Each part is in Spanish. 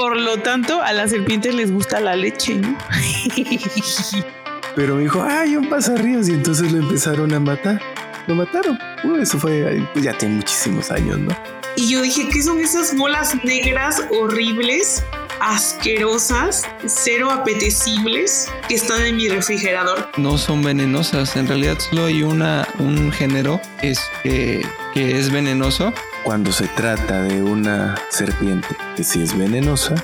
por lo tanto, a las serpientes les gusta la leche, ¿no? Pero me dijo, ay, un pasarríos. Y entonces lo empezaron a matar. Lo mataron. eso fue, pues ya tiene muchísimos años, ¿no? Y yo dije, ¿qué son esas bolas negras horribles? asquerosas, cero apetecibles que están en mi refrigerador. No son venenosas, en realidad solo hay una, un género es, que, que es venenoso. Cuando se trata de una serpiente que sí es venenosa,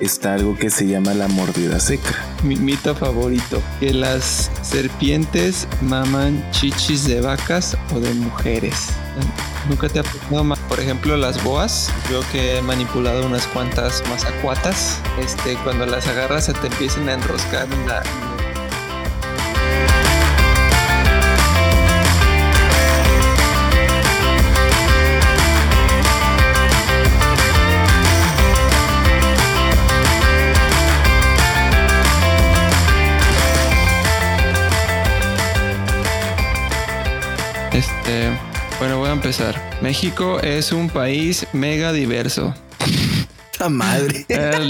está algo que se llama la mordida seca. Mi mito favorito, que las serpientes maman chichis de vacas o de mujeres. Nunca te ha pasado más. Por ejemplo, las boas. Yo que he manipulado unas cuantas mazacuatas. Este, cuando las agarras se te empiezan a enroscar en la, Este, bueno, voy a empezar. México es un país mega diverso. La madre. la,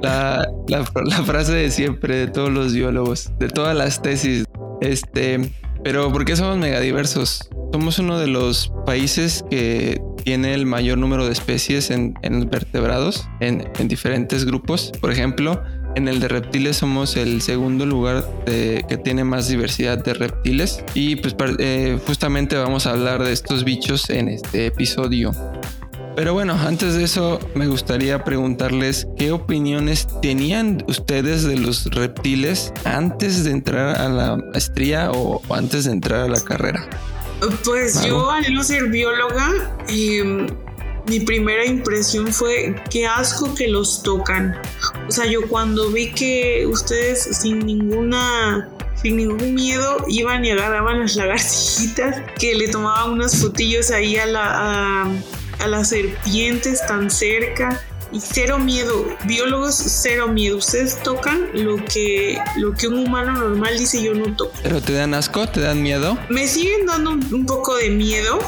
la, la, frase de siempre de todos los biólogos, de todas las tesis. Este, pero ¿por qué somos megadiversos? Somos uno de los países que tiene el mayor número de especies en, en vertebrados, en, en diferentes grupos. Por ejemplo, en el de reptiles somos el segundo lugar que tiene más diversidad de reptiles y pues eh, justamente vamos a hablar de estos bichos en este episodio. Pero bueno, antes de eso me gustaría preguntarles qué opiniones tenían ustedes de los reptiles antes de entrar a la maestría o antes de entrar a la carrera. Pues yo al no ser bióloga, eh, mi primera impresión fue qué asco que los tocan. O sea, yo cuando vi que ustedes sin ninguna sin ningún miedo iban y agarraban las lagartijitas, que le tomaban unos fotillos ahí a, la, a, las serpientes tan cerca. Y cero miedo, biólogos cero miedo. Ustedes tocan lo que, lo que un humano normal dice yo no toco. ¿Pero te dan asco? ¿Te dan miedo? Me siguen dando un poco de miedo,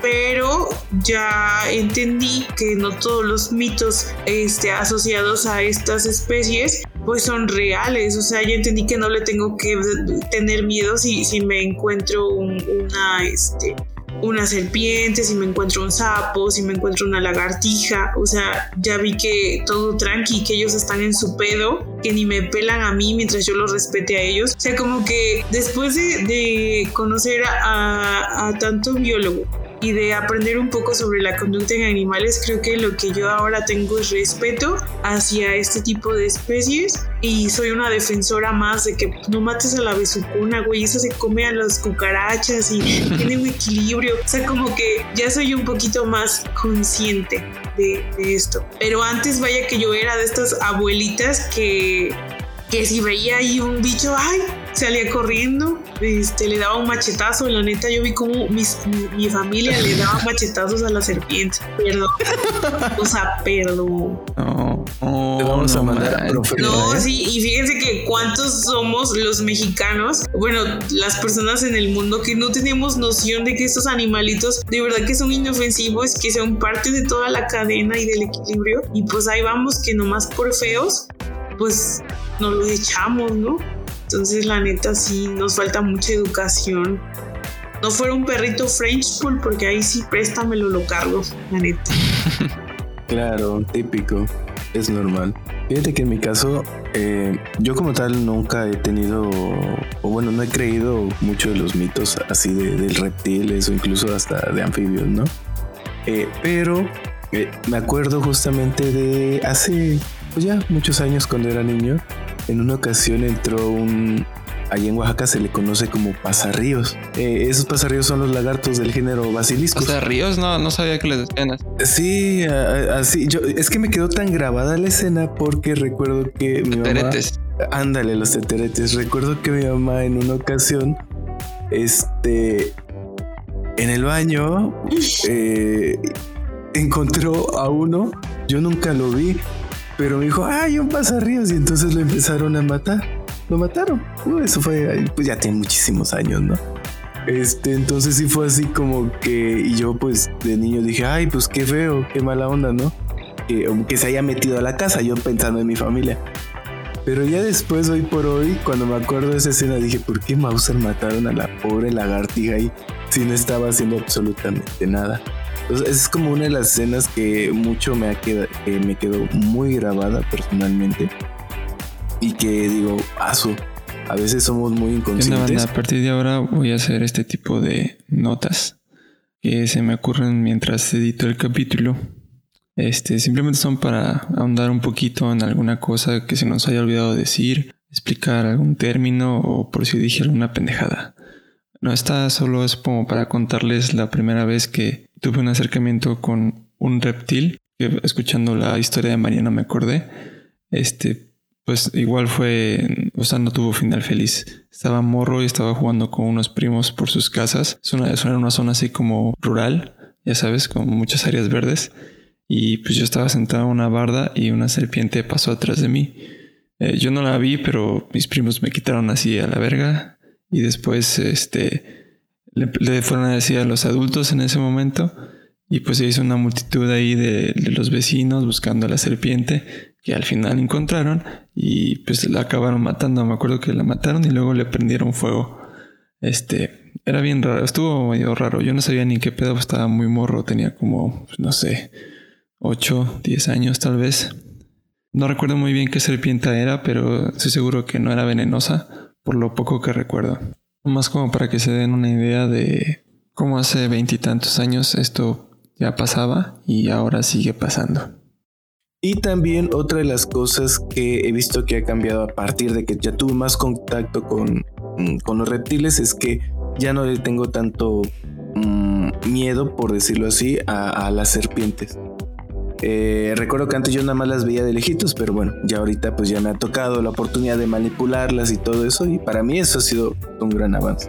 pero ya entendí que no todos los mitos este, asociados a estas especies pues son reales, o sea, ya entendí que no le tengo que tener miedo si, si me encuentro una, este, una serpiente, si me encuentro un sapo, si me encuentro una lagartija, o sea, ya vi que todo tranqui, que ellos están en su pedo, que ni me pelan a mí mientras yo los respete a ellos. O sea, como que después de, conocer a, a tanto biólogo, y de aprender un poco sobre la conducta en animales, creo que lo que yo ahora tengo es respeto hacia este tipo de especies y soy una defensora más de que no mates a la besucona, güey, esa se come a las cucarachas y tiene un equilibrio, o sea, como que ya soy un poquito más consciente de, de esto. Pero antes vaya que yo era de estas abuelitas que que si veía ahí un bicho, ay, salía corriendo, este, le daba un machetazo. La neta, yo vi como mi, familia le daba machetazos a la serpiente. Perdón. O sea, perdón. No, vamos a mandar No, ¿eh? sí, y fíjense que cuántos somos los mexicanos, bueno, las personas en el mundo que no tenemos noción de que estos animalitos de verdad que son inofensivos, que son parte de toda la cadena y del equilibrio. Y pues ahí vamos que nomás por feos, pues nos lo echamos, ¿no? Entonces, la neta, sí, nos falta mucha educación. No fuera un perrito French Pool, porque ahí sí, préstamelo, lo cargo, la neta. claro, típico, es normal. Fíjate que en mi caso, eh, yo como tal nunca he tenido, o bueno, no he creído mucho de los mitos así de, reptiles o incluso hasta de anfibios, ¿no? Eh, pero eh, me acuerdo justamente de hace, pues ya muchos años cuando era niño, en una ocasión entró un... Allí en Oaxaca se le conoce como pasarríos. Eh, esos pasarríos son los lagartos del género basilisco. ¿Pasarríos? No, no sabía que les decían así. Sí, así. Yo, es que me quedó tan grabada la escena porque recuerdo que mi mamá... Ándale, los teteretes. Recuerdo que mi mamá en una ocasión, este, en el baño, eh, encontró a uno. Yo nunca lo vi, pero me dijo, ay, un pasarríos. Y entonces lo empezaron a matar. Lo mataron. eso fue, pues ya tiene muchísimos años, ¿no? Este, entonces sí fue así como que, y yo pues de niño dije, ay, pues qué feo, qué mala onda, ¿no? que, que se haya metido a la casa, yo pensando en mi familia. Pero ya después, hoy por hoy, cuando me acuerdo de esa escena, dije, ¿por qué Mauser mataron a la pobre lagartija ahí si no estaba haciendo absolutamente nada? Es como una de las escenas que mucho me, ha quedado, que me quedó muy grabada personalmente. Y que digo, aso, a veces somos muy inconscientes. a partir de ahora voy a hacer este tipo de notas que se me ocurren mientras edito el capítulo este, simplemente son para ahondar un poquito en alguna cosa que se nos haya olvidado decir, explicar algún término o por si dije alguna pendejada. No, esta solo es como para contarles la primera vez que tuve un acercamiento con un reptil, escuchando la historia de Mariano me acordé. Este, pues igual fue, o sea, no tuvo final feliz. Estaba morro y estaba jugando con unos primos por sus casas. Es una, es una zona así como rural, ya sabes, con muchas áreas verdes. Y pues yo estaba sentado en una barda y una serpiente pasó atrás de mí. Eh, yo no la vi, pero mis primos me quitaron así a la verga. Y después, este, le, fueron a decir a los adultos en ese momento. Y pues se hizo una multitud ahí de, los vecinos buscando a la serpiente, que al final encontraron y pues la acabaron matando. Me acuerdo que la mataron y luego le prendieron fuego. Este, era bien raro, estuvo medio raro. Yo no sabía ni qué pedo, estaba muy morro, tenía como, pues, no sé, 8, 10 años tal vez. No recuerdo muy bien qué serpiente era, pero estoy seguro que no era venenosa, por lo poco que recuerdo. Más como para que se den una idea de cómo hace veintitantos años esto ya pasaba y ahora sigue pasando. Y también otra de las cosas que he visto que ha cambiado a partir de que ya tuve más contacto con, mm, con los reptiles es que ya no le tengo tanto mm, miedo, por decirlo así, a las serpientes. Eh, recuerdo que antes yo nada más las veía de lejitos, pero bueno, ya ahorita pues ya me ha tocado la oportunidad de manipularlas y todo eso y para mí eso ha sido un gran avance.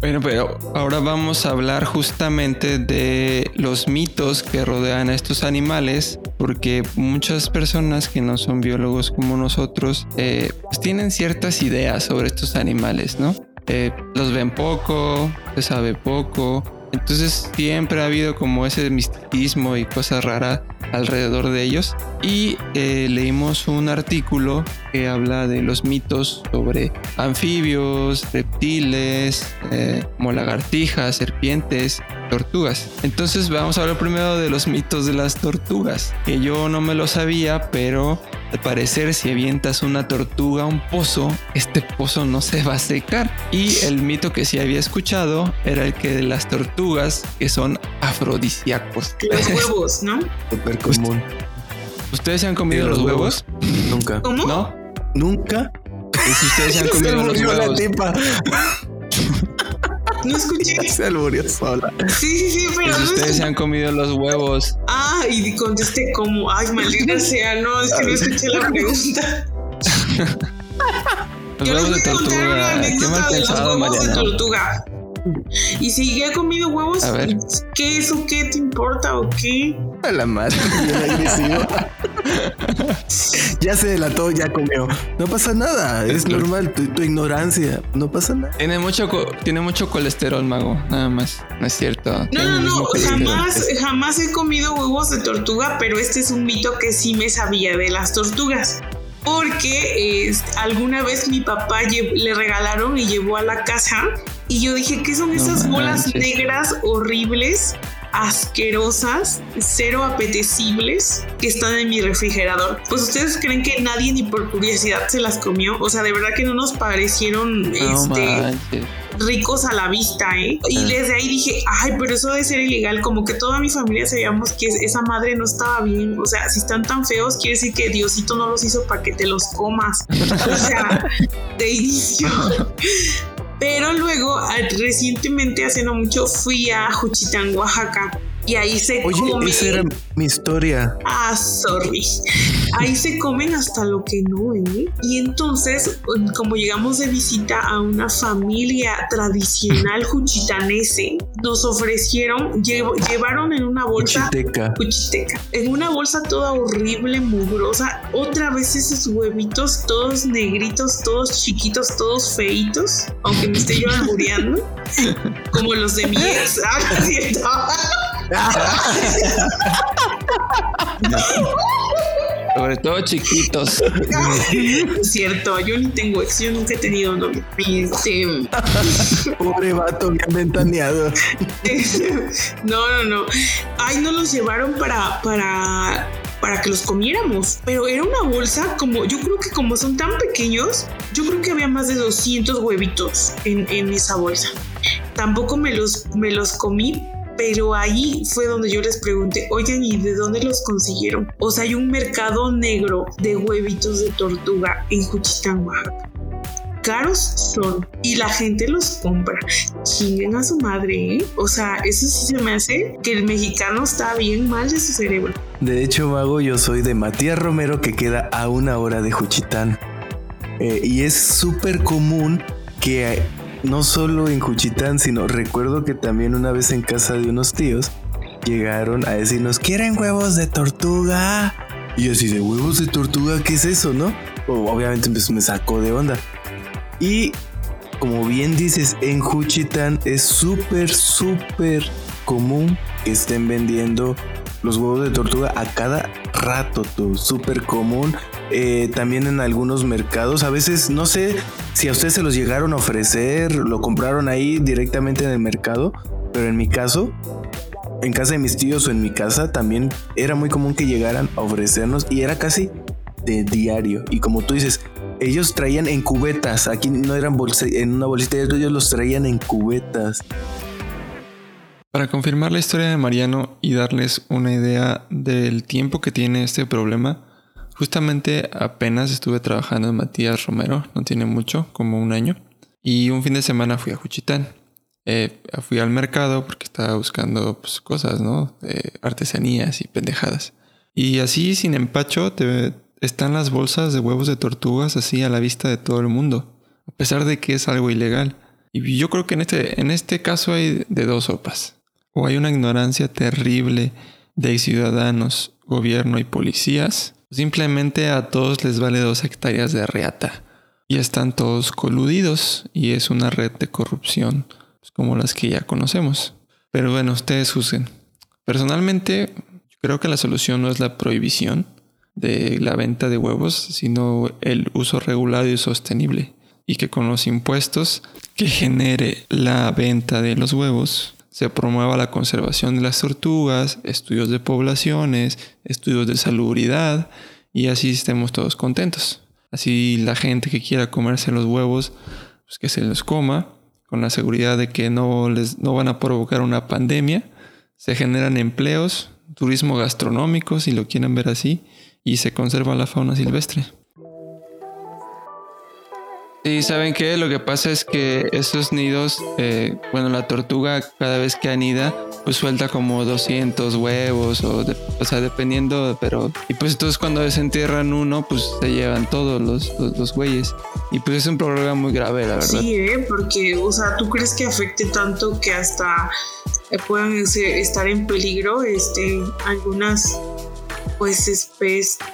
Bueno, pero ahora vamos a hablar justamente de los mitos que rodean a estos animales, porque muchas personas que no son biólogos como nosotros, eh, pues tienen ciertas ideas sobre estos animales, ¿no? Eh, los ven poco, se sabe poco, entonces siempre ha habido como ese misticismo y cosas raras alrededor de ellos. Y eh, leímos un artículo que habla de los mitos sobre anfibios, reptiles, eh, como lagartijas, serpientes, tortugas. Entonces vamos a hablar primero de los mitos de las tortugas, que yo no me lo sabía, pero al parecer si avientas una tortuga a un pozo, este pozo no se va a secar. Y el mito que sí había escuchado era el que de las tortugas que son afrodisíacos. Los huevos, ¿no? Súper común. ¿Ustedes se han comido los, huevos? Nunca. ¿Cómo? ¿No? Nunca. ¿Y si ustedes se han comido los huevos? No escuché. Se alburió sola. Sí, sí, sí, pero. Si ustedes se han comido los huevos. Ah, y contesté como, ay, maldita sea, no, es que no escuché la pregunta. los huevos de tortuga. Qué mal pensado, Mariana. de tortuga. Y si ya he comido huevos, ¿qué es o qué te importa o qué? A la madre, ya se delató, ya comió. No pasa nada, es, normal, tu, ignorancia, no pasa nada. Tiene mucho, tiene mucho colesterol, mago, nada más, no es cierto. No, no, no, jamás, jamás he comido huevos de tortuga, pero este es un mito que sí me sabía de las tortugas porque alguna vez mi papá le regalaron y llevó a la casa y yo dije, ¿qué son esas bolas negras horribles? asquerosas, cero apetecibles que están en mi refrigerador. Pues ustedes creen que nadie ni por curiosidad se las comió. O sea, de verdad que no nos parecieron este, ricos a la vista, ¿eh? Y desde ahí dije, ay, pero eso debe ser ilegal. Como que toda mi familia sabíamos que esa madre no estaba bien. O sea, si están tan feos, quiere decir que Diosito no los hizo para que te los comas. O sea, de inicio. Pero luego, recientemente, hace no mucho, fui a Juchitán, Oaxaca y ahí se Oye, esa era mi historia. Ah, sorry. Ahí se comen hasta lo que no, ¿eh? Y entonces, como llegamos de visita a una familia tradicional juchitanese, nos ofrecieron, llevaron en una bolsa. Cuchiteca. Cuchiteca. En una bolsa toda horrible, mugrosa. Otra vez esos huevitos, todos negritos, todos chiquitos, todos feitos. Aunque me esté yo albureando. como los de mi ex. Sobre todo chiquitos. Cierto, yo ni tengo ex, yo nunca he tenido novio. Este, Pobre vato, bien ventaneado. no, no, no. Ay, no los llevaron para, para, para que los comiéramos. Pero era una bolsa como, yo creo que como son tan pequeños, yo creo que había más de 200 huevitos en, en esa bolsa. Tampoco me los, me los comí pero ahí fue donde yo les pregunté, oigan, ¿y de dónde los consiguieron? O sea, hay un mercado negro de huevitos de tortuga en Juchitán, Oaxaca. Caros son y la gente los compra. Chinguen a su madre, ¿eh? O sea, eso sí se me hace que el mexicano está bien mal de su cerebro. De hecho, Mago, yo soy de Matías Romero, que queda a una hora de Juchitán. Eh, y es súper común que no solo en Juchitán, sino recuerdo que también una vez en casa de unos tíos llegaron a decirnos, ¿quieren huevos de tortuga? Y así de huevos de tortuga, ¿qué es eso, no? obviamente pues, me sacó de onda. Y como bien dices, en Juchitán es súper, súper común que estén vendiendo los huevos de tortuga a cada rato, súper común. Eh, también en algunos mercados, a veces no sé si a ustedes se los llegaron a ofrecer, lo compraron ahí directamente en el mercado, pero en mi caso, en casa de mis tíos o en mi casa también era muy común que llegaran a ofrecernos y era casi de diario. Y como tú dices, ellos traían en cubetas, aquí no eran en una bolsita, ellos los traían en cubetas. Para confirmar la historia de Mariano y darles una idea del tiempo que tiene este problema, justamente apenas estuve trabajando en Matías Romero, no tiene mucho, como un año, y un fin de semana fui a Juchitán. Eh, fui al mercado porque estaba buscando pues, cosas, ¿no? artesanías y pendejadas. Y así, sin empacho, están las bolsas de huevos de tortugas así a la vista de todo el mundo, a pesar de que es algo ilegal. Y yo creo que en este, en este caso hay de dos sopas o hay una ignorancia terrible de ciudadanos, gobierno y policías, simplemente a todos les vale dos hectáreas de reata y están todos coludidos y es una red de corrupción pues, como las que ya conocemos. Pero bueno, ustedes juzguen. Personalmente, creo que la solución no es la prohibición de la venta de huevos, sino el uso regulado y sostenible. Y que con los impuestos que genere la venta de los huevos, se promueva la conservación de las tortugas, estudios de poblaciones, estudios de salubridad y así estemos todos contentos. Así la gente que quiera comerse los huevos, pues que se los coma con la seguridad de que no, les, no van a provocar una pandemia. Se generan empleos, turismo gastronómico, si lo quieren ver así, y se conserva la fauna silvestre. Sí, ¿saben qué? Lo que pasa es que esos nidos, eh, bueno, la tortuga cada vez que anida, pues suelta como 200 huevos, o, o sea, dependiendo, pero... Y pues entonces cuando desentierran uno, pues se llevan todos los, los, güeyes. Y pues es un problema muy grave, la verdad. Sí, ¿eh? porque, o sea, ¿tú crees que afecte tanto que hasta puedan estar en peligro este, algunas pues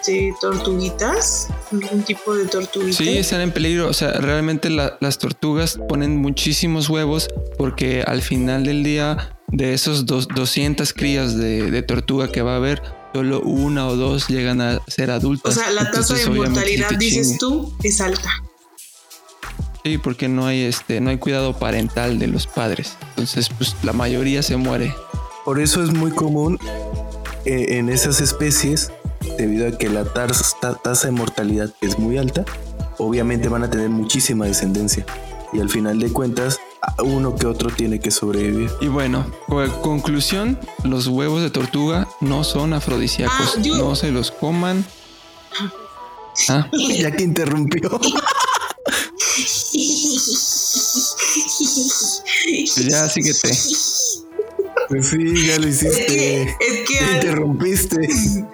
de tortuguitas, algún tipo de tortuguitas. Sí, están en peligro. O sea, realmente las tortugas ponen muchísimos huevos porque al final del día de esos dos, 200 crías de, tortuga que va a haber, solo una o dos llegan a ser adultas. O sea, la tasa de mortalidad, dices tú, es alta. Sí, porque no hay este, no hay cuidado parental de los padres. Entonces, pues la mayoría se muere. Por eso es muy común en esas especies, debido a que la tasa de mortalidad es muy alta, obviamente van a tener muchísima descendencia. Y al final de cuentas, uno que otro tiene que sobrevivir. Y bueno, conclusión, los huevos de tortuga no son afrodisíacos. Ah, no se los coman. Ah. Ya que interrumpió. Pues ya síguete. Pues sí, ya lo hiciste. Es que, interrumpiste.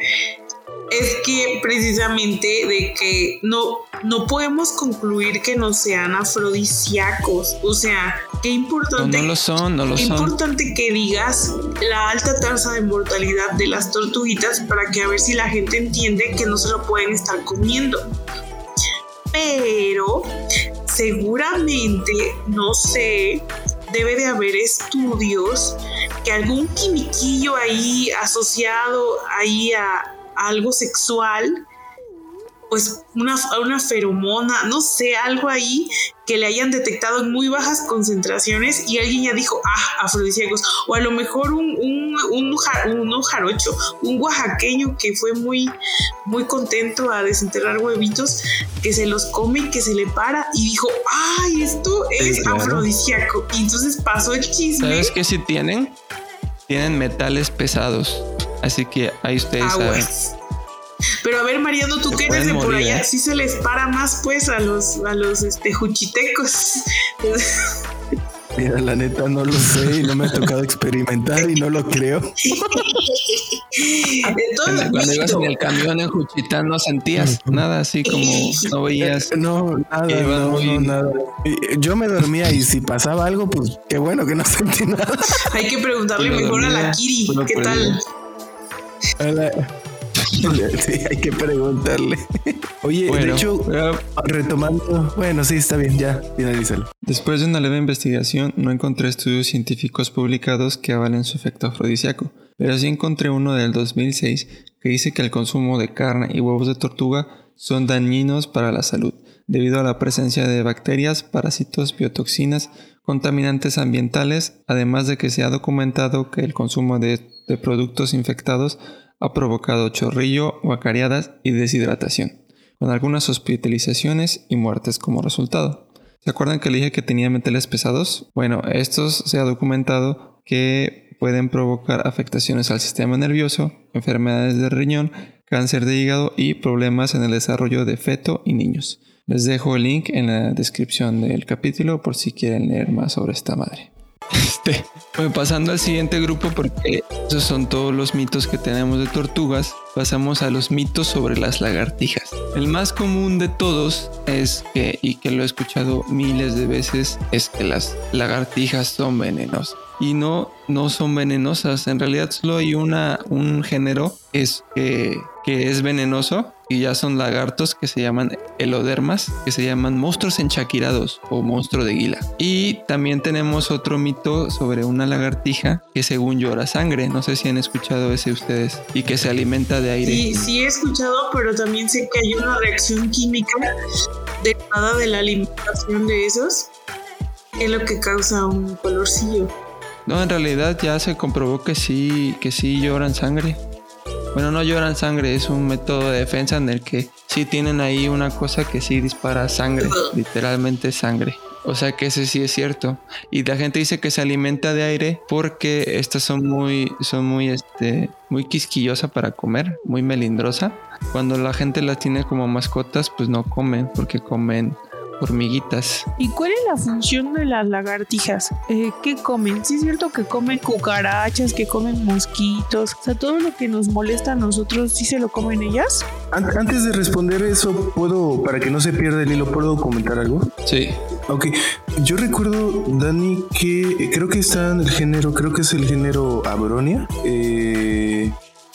Es que precisamente de que no, no podemos concluir que no sean afrodisíacos. O sea, qué importante. No, lo son, no lo son. importante que digas la alta tasa de mortalidad de las tortuguitas para que a ver si la gente entiende que no se lo pueden estar comiendo. Pero seguramente, no sé, debe de haber estudios que algún quimiquillo ahí asociado ahí a algo sexual pues una, una feromona, no sé, algo ahí que le hayan detectado en muy bajas concentraciones y alguien ya dijo, ah, afrodisíacos, o a lo mejor un, un, un, un, jarocho, un oaxaqueño que fue muy, muy contento a desenterrar huevitos, que se los come y que se le para y dijo, ay, esto es afrodisíaco. Y entonces pasó el chisme. ¿Sabes qué si tienen? Tienen metales pesados. Así que ahí ustedes saben. Pero a ver, Mariano, tú que eres de por allá, ¿eh? sí se les para más pues a los, a los este, juchitecos. Mira, la neta no lo sé y no me ha tocado experimentar y no lo creo. Entonces, cuando ibas en el camión en Juchitán no sentías nada así como no veías. No, nada, no, nada. Yo me dormía y si pasaba algo, pues qué bueno que no sentí nada. Hay que preguntarle mejor a la Kiri, ¿qué tal? sí, hay que preguntarle. Oye, de hecho, retomando, bueno, sí, está bien, ya, finalízalo. Después de una leve investigación, no encontré estudios científicos publicados que avalen su efecto afrodisíaco, pero sí encontré uno del 2006 que dice que el consumo de carne y huevos de tortuga son dañinos para la salud, debido a la presencia de bacterias, parásitos, biotoxinas, contaminantes ambientales, además de que se ha documentado que el consumo de, de productos infectados ha provocado chorrillo, guacareadas y deshidratación, con algunas hospitalizaciones y muertes como resultado. ¿Se acuerdan que le dije que tenía metales pesados? Bueno, estos se ha documentado que pueden provocar afectaciones al sistema nervioso, enfermedades de riñón, cáncer de hígado y problemas en el desarrollo de feto y niños. Les dejo el link en la descripción del capítulo por si quieren leer más sobre esta madre. Este, pasando al siguiente grupo, porque esos son todos los mitos que tenemos de tortugas, pasamos a los mitos sobre las lagartijas. El más común de todos es que, y que lo he escuchado miles de veces, es que las lagartijas son venenosas. Y no, no son venenosas. En realidad solo hay una, un género es, que es venenoso y ya son lagartos que se llaman elodermas, que se llaman monstruos enchaquirados o monstruo de guila. Y también tenemos otro mito sobre una lagartija que según llora sangre, no sé si han escuchado ese ustedes, y que se alimenta de aire. Sí, sí he escuchado, pero también sé que hay una reacción química derivada de la alimentación de esos, es lo que causa un colorcillo. No, en realidad ya se comprobó que sí, que sí lloran sangre. Bueno, no lloran sangre, es un método de defensa en el que sí tienen ahí una cosa que sí dispara sangre, literalmente sangre. O sea que ese sí es cierto. Y la gente dice que se alimenta de aire porque estas son muy, son muy, este, muy quisquillosa para comer, muy melindrosa. Cuando la gente las tiene como mascotas, pues no comen porque comen hormiguitas. ¿Y cuál es la función de las lagartijas? Eh, ¿Qué comen? Sí es cierto que comen cucarachas, que comen mosquitos, o sea, todo lo que nos molesta a nosotros, ¿sí se lo comen ellas? Antes de responder eso, ¿puedo, para que no se pierda el hilo, ¿puedo comentar algo? Sí. Ok, yo recuerdo, Dani, que creo que está en el género, creo que es el género Abronia. Eh,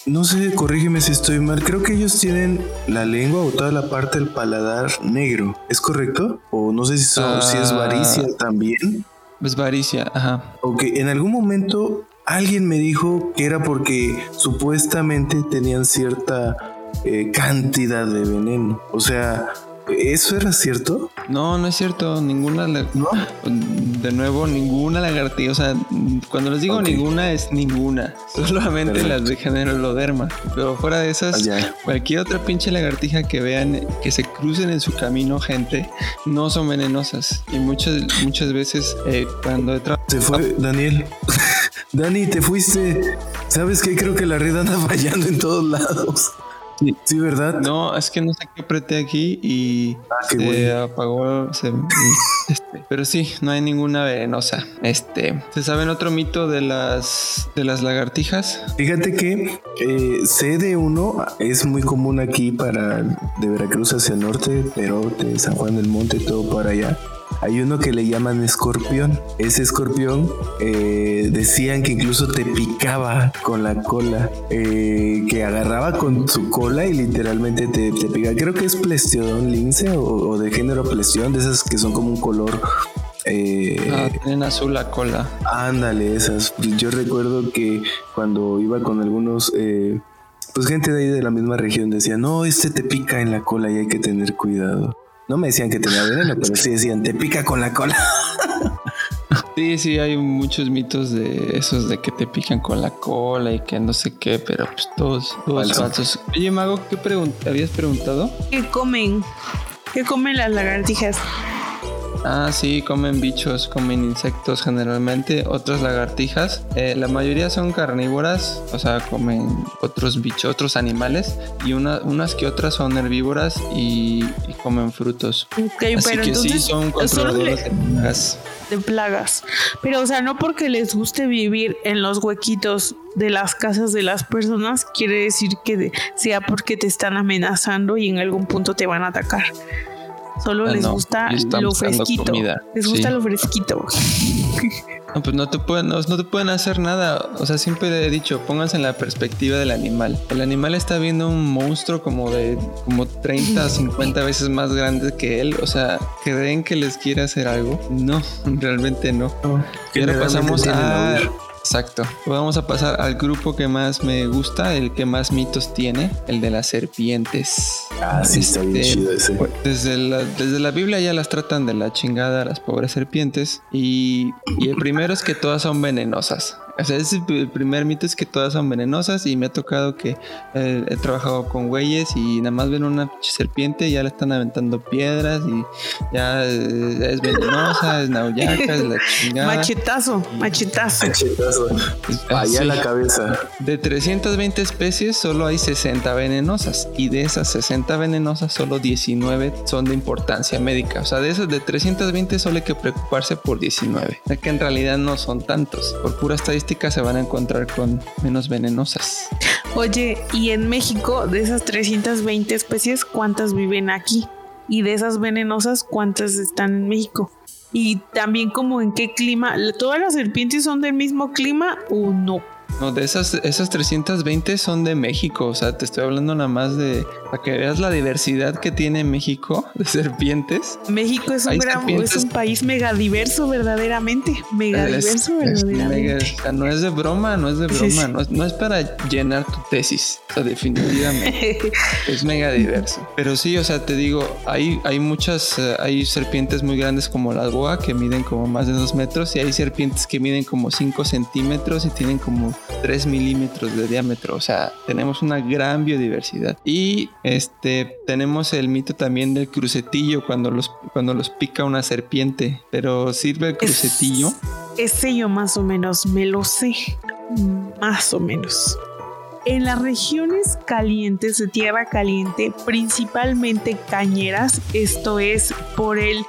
no sé, corrígeme si estoy mal. Creo que ellos tienen la lengua o toda la parte del paladar negro. ¿Es correcto? O no sé si, si es varicia ah. también. Es varicia, ajá. Ok, en algún momento alguien me dijo que era porque supuestamente tenían cierta eh, cantidad de veneno. O sea, ¿Eso era cierto? No, no es cierto. Ninguna. De nuevo, ninguna lagartija. O sea, cuando les digo ninguna, es ninguna. Solamente las de género loderma. Pero fuera de esas, ah, cualquier otra pinche lagartija que vean que se crucen en su camino, gente, no son venenosas. Y muchas, muchas veces, eh, cuando he Se fue, Daniel. Dani, te fuiste. ¿Sabes qué? Creo que la red anda fallando en todos lados. Sí, ¿verdad? No, es que no sé qué apreté aquí y ah, se apagó. Este, pero sí, no hay ninguna venenosa. Este, ¿se saben otro mito de las de las lagartijas? Fíjate que eh, sé de uno, es muy común aquí para de Veracruz hacia el norte, pero de San Juan del Monte, todo para allá hay uno que le llaman escorpión. Ese escorpión eh, decían que incluso te picaba con la cola, eh, que agarraba con su cola y literalmente te, picaba. Creo que es plestiodon lince o, de género plestiodon, de esas que son como un color Eh, ah, tienen azul la cola. Ándale, esas. Yo recuerdo que cuando iba con algunos, eh, pues gente de ahí de la misma región decía, no, este te pica en la cola y hay que tener cuidado. No me decían que tenía veneno, pero sí decían, te pica con la cola. Sí, sí, hay muchos mitos de esos de que te pican con la cola y que no sé qué, pero pues todos, todos falsos. Oye, Mago, ¿qué habías preguntado? ¿Qué comen? ¿Qué comen las lagartijas? Ah, sí, comen bichos, comen insectos generalmente, otras lagartijas. Eh, la mayoría son carnívoras, o sea, comen otros bichos, otros animales, y unas que otras son herbívoras y, comen frutos. Ok, pero que entonces, sí son controladoras de plagas. De plagas. Pero, o sea, no porque les guste vivir en los huequitos de las casas de las personas, quiere decir que sea porque te están amenazando y en algún punto te van a atacar. Solo ah, les gusta lo fresquito. Les gusta lo fresquito. No, pues no te, pueden, no, te pueden hacer nada. O sea, siempre he dicho, pónganse en la perspectiva del animal. El animal está viendo un monstruo como de como 30, 50 veces más grande que él. O sea, ¿creen que les quiere hacer algo? No, realmente no. y ahora pasamos a Exacto. Vamos a pasar al grupo que más me gusta, el que más mitos tiene, el de las serpientes. Ah, sí, está bien este, chido ese. Pues, desde la, desde la Biblia ya las tratan de la chingada las pobres serpientes. Y, y el primero es que todas son venenosas. O sea, ese el primer mito es que todas son venenosas y me ha tocado que eh, he trabajado con güeyes y nada más ven una serpiente y ya le están aventando piedras y ya eh, es venenosa, es nauyaca, es la chingada. Machetazo, machetazo. Machetazo. Allá en la cabeza. De 320 especies solo hay 60 venenosas y de esas 60 venenosas solo 19 son de importancia médica. O sea, de esas de 320 solo hay que preocuparse por 19. O sea que en realidad no son tantos. Por pura estadística se van a encontrar con menos venenosas. Oye, y en México, de esas 320 especies, ¿cuántas viven aquí? Y de esas venenosas, ¿cuántas están en México? Y también como en qué clima, ¿todas las serpientes son del mismo clima o no? No, de esas, esas 320 son de México. O sea, te estoy hablando nada más de para que veas la diversidad que tiene México de serpientes. México es un, gran, es un país megadiverso, verdaderamente. Megadiverso, verdaderamente. no es de broma, no es de broma. No, es, no, es, para llenar tu tesis. O sea, definitivamente. es megadiverso. Pero sí, o sea, te digo, hay, hay muchas, eh, hay serpientes muy grandes como la boa que miden como más de dos metros y hay serpientes que miden como 5 centímetros y tienen como 3 milímetros de diámetro. O sea, tenemos una gran biodiversidad. Y este tenemos el mito también del crucetillo cuando los, cuando los pica una serpiente. Pero sirve el crucetillo. ese yo más o menos me lo sé. Más o menos. En las regiones calientes de tierra caliente, principalmente cañeras, esto es por el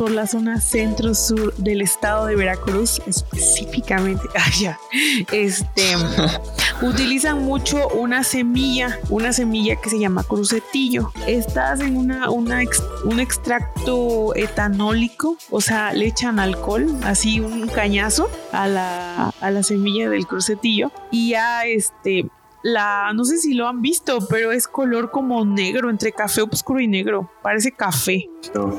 por la zona centro-sur del estado de Veracruz, específicamente allá, este, utilizan mucho una semilla, una semilla que se llama crucetillo. Esta hacen una, una un extracto etanólico, o sea, le echan alcohol, así un cañazo a la, a la semilla del crucetillo y ya este la, no sé si lo han visto, pero es color como negro, entre café oscuro y negro. Parece café.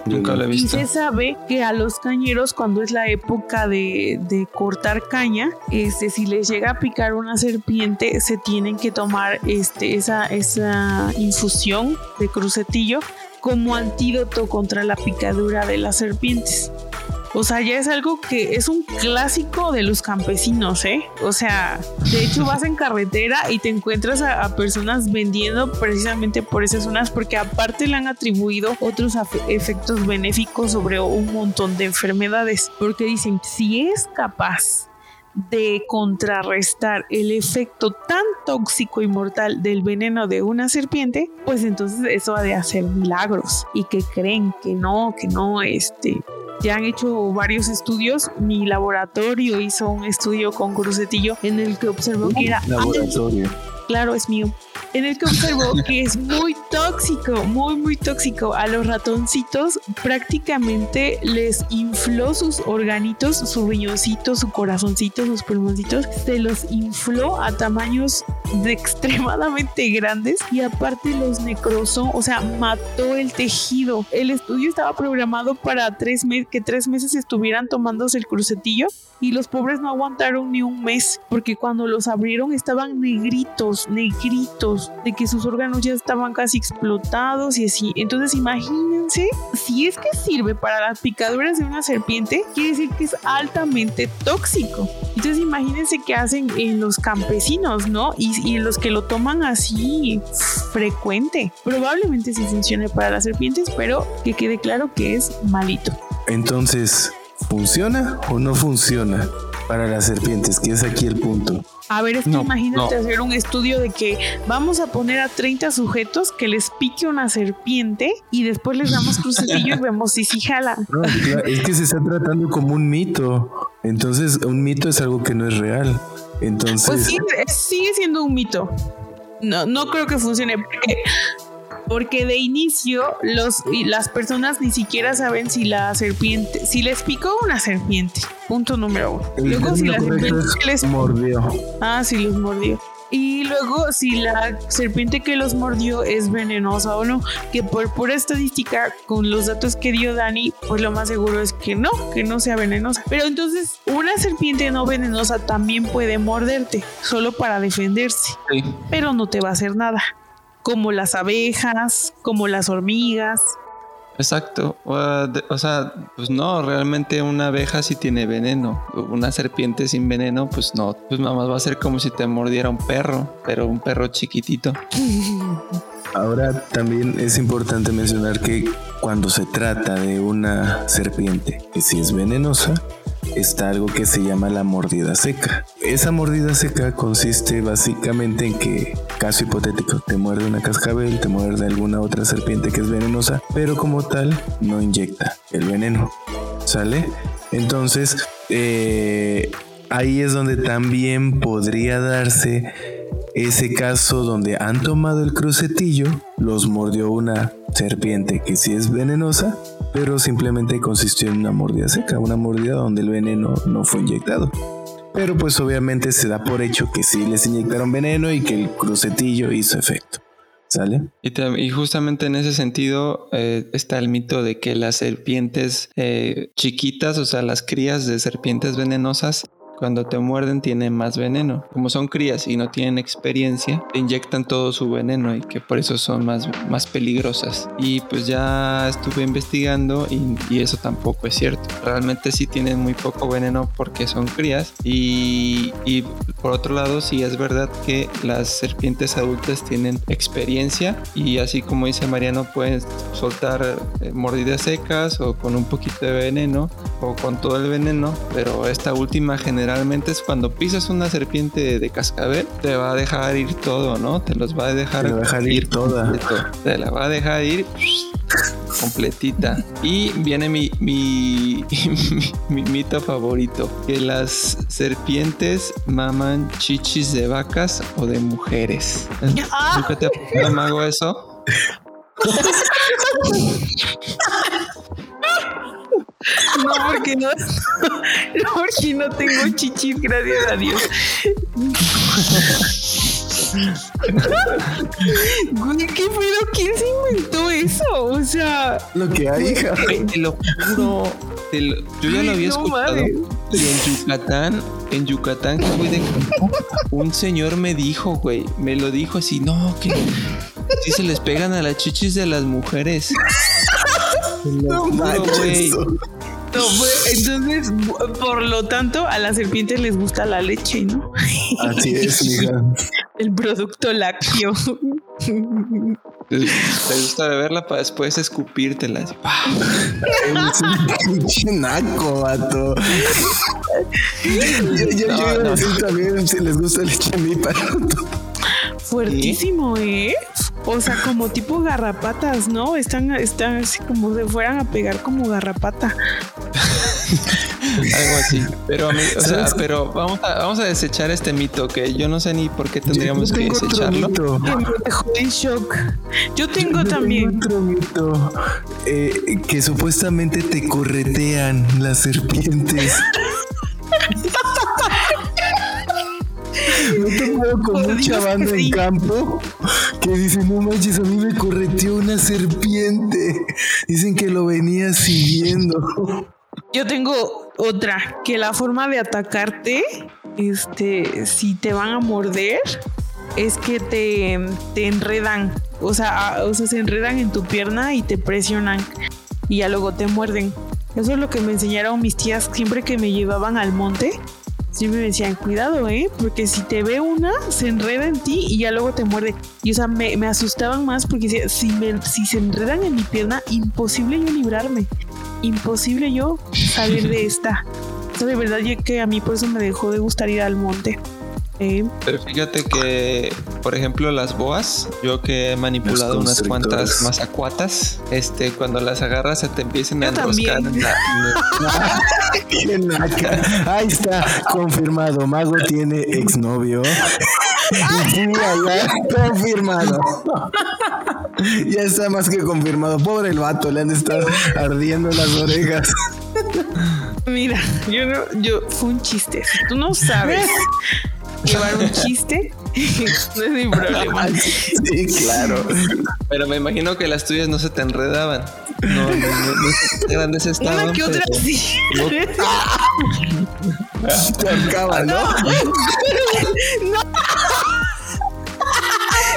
nunca lo he visto. Y se sabe que a los cañeros, cuando es la época de, de, cortar caña, este, si les llega a picar una serpiente, se tienen que tomar este, esa, esa infusión de crucetillo como antídoto contra la picadura de las serpientes. O sea, ya es algo que es un clásico de los campesinos, ¿eh? O sea, de hecho vas en carretera y te encuentras a, personas vendiendo precisamente por esas zonas porque aparte le han atribuido otros efectos benéficos sobre un montón de enfermedades. Porque dicen, si es capaz de contrarrestar el efecto tan tóxico y mortal del veneno de una serpiente, pues entonces eso ha de hacer milagros y que creen que no, que no, este, ya han hecho varios estudios. Mi laboratorio hizo un estudio con crucetillo en el que observó que era... Laboratorio. Claro, es mío. En el que observó que es muy tóxico, muy, muy tóxico. A los ratoncitos prácticamente les infló sus organitos, su riñoncito, su corazoncito, sus pulmoncitos. Se los infló a tamaños extremadamente grandes y aparte los necrosó, o sea, mató el tejido. El estudio estaba programado para tres meses, que tres meses estuvieran tomándose el crucetillo y los pobres no aguantaron ni un mes porque cuando los abrieron estaban negritos, negritos, de que sus órganos ya estaban casi explotados y así. Entonces imagínense, si es que sirve para las picaduras de una serpiente, quiere decir que es altamente tóxico. Entonces imagínense qué hacen en los campesinos, ¿no? Y, y los que lo toman así frecuente. Probablemente sí funcione para las serpientes, pero que quede claro que es malito. Entonces, ¿funciona o no funciona para las serpientes? Que es aquí el punto. A ver, es que imagínate hacer un estudio de que vamos a poner a 30 sujetos que les pique una serpiente y después les damos crucecillo y vemos si sí jala. es que se está tratando como un mito. Entonces, un mito es algo que no es real. Entonces. Pues sí, sigue siendo un mito. No, no creo que funcione. Porque de inicio los, las personas ni siquiera saben si la serpiente, si les picó una serpiente. Punto número uno. luego si la serpiente les mordió. Ah, si los mordió. Y luego si la serpiente que los mordió es venenosa o no. Que por pura estadística, con los datos que dio Dani, pues lo más seguro es que no, que no sea venenosa. Pero entonces una serpiente no venenosa también puede morderte, solo para defenderse. Pero no te va a hacer nada como las abejas, como las hormigas. Exacto. O, sea, pues no, realmente una abeja sí tiene veneno. Una serpiente sin veneno, pues no. Pues nada más va a ser como si te mordiera un perro, pero un perro chiquitito. Ahora también es importante mencionar que cuando se trata de una serpiente que sí es venenosa, está algo que se llama la mordida seca. Esa mordida seca consiste básicamente en que, caso hipotético, te muerde una cascabel, te muerde alguna otra serpiente que es venenosa, pero como tal no inyecta el veneno. ¿Sale? Entonces, eh, ahí es donde también podría darse ese caso donde han tomado el crucetillo, los mordió una serpiente que sí es venenosa, pero simplemente consistió en una mordida seca, una mordida donde el veneno no fue inyectado. Pero pues obviamente se da por hecho que sí les inyectaron veneno y que el crucetillo hizo efecto. ¿Sale? Y, justamente en ese sentido eh, está el mito de que las serpientes eh, chiquitas, o sea, las crías de serpientes venenosas, cuando te muerden tienen más veneno. Como son crías y no tienen experiencia, te inyectan todo su veneno y que por eso son más, más peligrosas. Y pues ya estuve investigando y, eso tampoco es cierto. Realmente sí tienen muy poco veneno porque son crías. Y, y por otro lado, sí es verdad que las serpientes adultas tienen experiencia y así como dice Mariano, pueden soltar eh, mordidas secas o con un poquito de veneno o con todo el veneno, pero esta última generación generalmente es cuando pisas una serpiente de cascabel, te va a dejar ir todo, ¿no? Te los va a dejar, ir, toda. Te la va a dejar ir completita. Y viene mi, mi, mi, mito favorito, que las serpientes maman chichis de vacas o de mujeres. ¿Nunca te ha pasado, mago, eso? No, porque no, no, porque no tengo chichis, gracias a Dios. ¿qué pedo? ¿Quién se inventó eso? O sea. Lo que hay, hija. Te lo juro. yo ya lo había escuchado. Pero en Yucatán, en Yucatán, que fui de un señor me dijo, güey, me lo dijo así, no, que si se les pegan a las chichis de las mujeres. No, güey. No, pues, entonces, por lo tanto, a las serpientes les gusta la leche, ¿no? Así es, hija. El producto lácteo. Te gusta beberla para después escupírtela. Es un pinche naco, vato. Yo, yo, no, yo no. decir también si les gusta leche a mí para Fuertísimo, ¿eh? O sea, como tipo garrapatas, ¿no? Están, están así como se fueran a pegar como garrapata. Algo así. Pero, o sea, pero vamos a, vamos a desechar este mito que yo no sé ni por qué tendríamos que desecharlo. Dejó en shock. Yo tengo también. otro mito eh, que supuestamente te corretean las serpientes. no te con mucha banda en campo que dicen, no manches, a mí me correteó una serpiente. Dicen que lo venía siguiendo. Yo tengo otra, que la forma de atacarte, este, si te van a morder, es que te, te enredan, o sea, o sea, se enredan en tu pierna y te presionan y ya luego te muerden. Eso es lo que me enseñaron mis tías siempre que me llevaban al monte. Siempre me decían, cuidado, ¿eh? Porque si te ve una, se enreda en ti y ya luego te muerde. Y o sea, me, me asustaban más porque si, me, si se enredan en mi pierna, imposible yo librarme. Imposible yo salir de esta. O sea, de verdad que a mí por eso me dejó de gustar ir al monte. Pero fíjate que, por ejemplo, las boas, yo que he manipulado unas cuantas mazacuatas, este, cuando las agarras se te empiezan a enroscar en la, Ahí está, confirmado. Mago tiene exnovio. confirmado. ya está más que confirmado. Pobre el vato, le han estado ardiendo las orejas. Mira, yo no, yo fue un chiste. Tú no sabes llevar un chiste, no es mi problema. Sí, claro. Pero me imagino que las tuyas no se te enredaban. No, no, no, no grandes estaban. Una que otra sí. Te acaba, ¿no? No.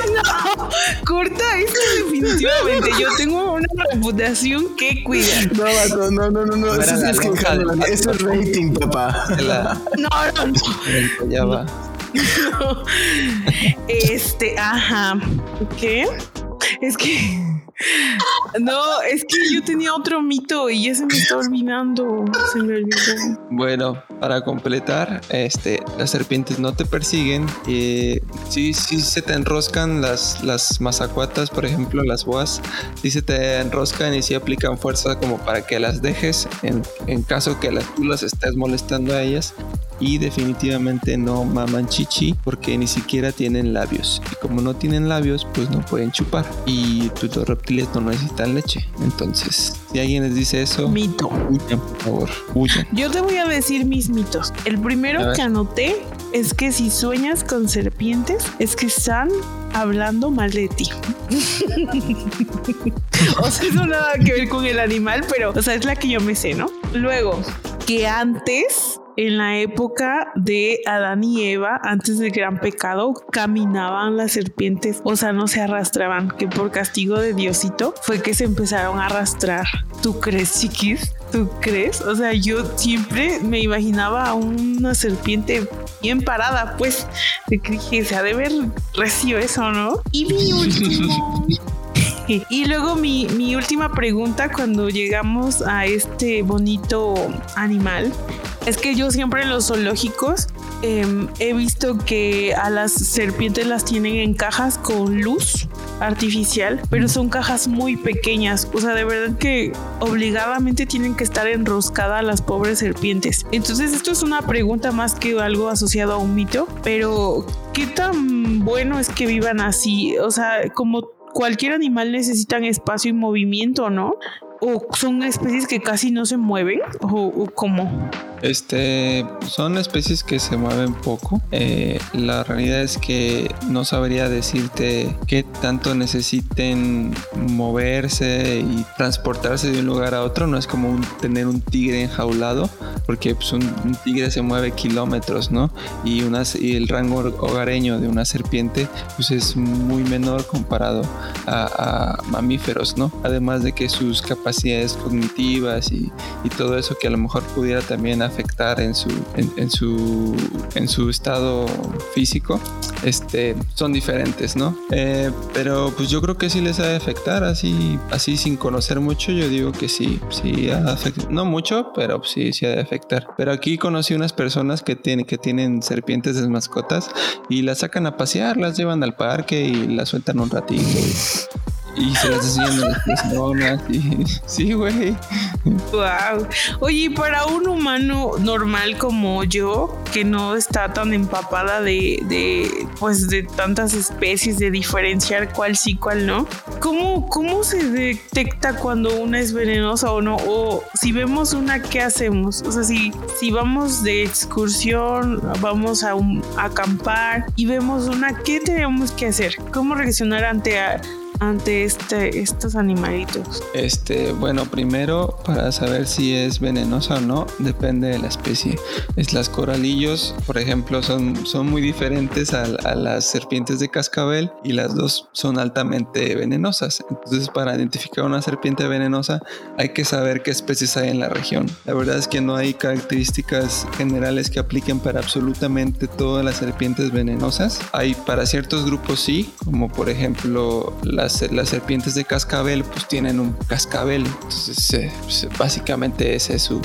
No, corta eso definitivamente. Yo tengo una reputación que cuidar. No, no, no, no, no. Eso es, eso es rating, papá. No, no, no. Ya va. Este, ajá. ¿Qué? Es que. No, es que yo tenía otro mito y ya se me está olvidando. Se me olvidó. Bueno, para completar, este, las serpientes no te persiguen. y sí, sí se te enroscan las, las mazacuatas, por ejemplo, las boas. Sí se te enroscan y sí aplican fuerza como para que las dejes en, en caso que tú las estés molestando a ellas y definitivamente no maman chichi porque ni siquiera tienen labios. Y como no tienen labios pues no pueden chupar. Y pues, los reptiles no necesitan leche. Entonces si alguien les dice eso mito. huyan por favor huyan. Yo te voy a decir mis mitos. El primero que anoté es que si sueñas con serpientes es que están hablando mal de ti. o sea, eso nada que ver con el animal, pero, o sea, es la que yo me sé, ¿no? Luego, que antes en la época de Adán y Eva, antes del gran pecado, caminaban las serpientes, o sea, no se arrastraban, que por castigo de Diosito fue que se empezaron a arrastrar. ¿Tú crees, chiquis? ¿Tú crees? O sea, yo siempre me imaginaba a una serpiente bien parada, pues, de que dije, se ha de ver recio eso, ¿no? Y mi último y luego mi, mi, última pregunta cuando llegamos a este bonito animal es que yo siempre en los zoológicos em, he visto que a las serpientes las tienen en cajas con luz artificial, pero son cajas muy pequeñas. O sea, de verdad que obligadamente tienen que estar enroscadas las pobres serpientes. Entonces, esto es una pregunta más que algo asociado a un mito, pero ¿qué tan bueno es que vivan así? O sea, como cualquier animal necesitan espacio y movimiento, ¿no? ¿O son especies que casi no se mueven? ¿O, o cómo? Este, son especies que se mueven poco. Eh, la realidad es que no sabría decirte qué tanto necesiten moverse y transportarse de un lugar a otro. No es como tener un tigre enjaulado, porque pues, un, tigre se mueve kilómetros, ¿no? Y, y el rango hogareño de una serpiente pues es muy menor comparado a, mamíferos, ¿no? Además de que sus capacidades cognitivas y, y todo eso que a lo mejor pudiera también afectar afectar en su, en, su, en su estado físico, este, son diferentes, ¿no? Eh, pero pues yo creo que sí les ha de afectar, así, así sin conocer mucho, yo digo que sí, sí no mucho, pero sí, sí ha de afectar. Pero aquí conocí unas personas que tienen, que tienen serpientes de mascotas y las sacan a pasear, las llevan al parque y las sueltan un ratito. Se las enseñan las personas. Y, sí, güey. Wow. Oye, para un humano normal como yo, que no está tan empapada de, de, pues de tantas especies, de diferenciar cuál sí, cuál no, ¿cómo, cómo se detecta cuando una es venenosa o no? O si vemos una, ¿qué hacemos? O sea, si, si vamos de excursión, vamos a, acampar y vemos una, ¿qué tenemos que hacer? ¿Cómo reaccionar ante a, ante este, estos animalitos? Este, bueno, primero para saber si es venenosa o no, depende de la especie. Es las coralillos, por ejemplo, son, son muy diferentes a, las serpientes de cascabel y las dos son altamente venenosas. Entonces, para identificar una serpiente venenosa, hay que saber qué especies hay en la región. La verdad es que no hay características generales que apliquen para absolutamente todas las serpientes venenosas. Hay para ciertos grupos sí, como por ejemplo la las, serpientes de cascabel pues tienen un cascabel. Entonces, eh, pues, básicamente esa es su,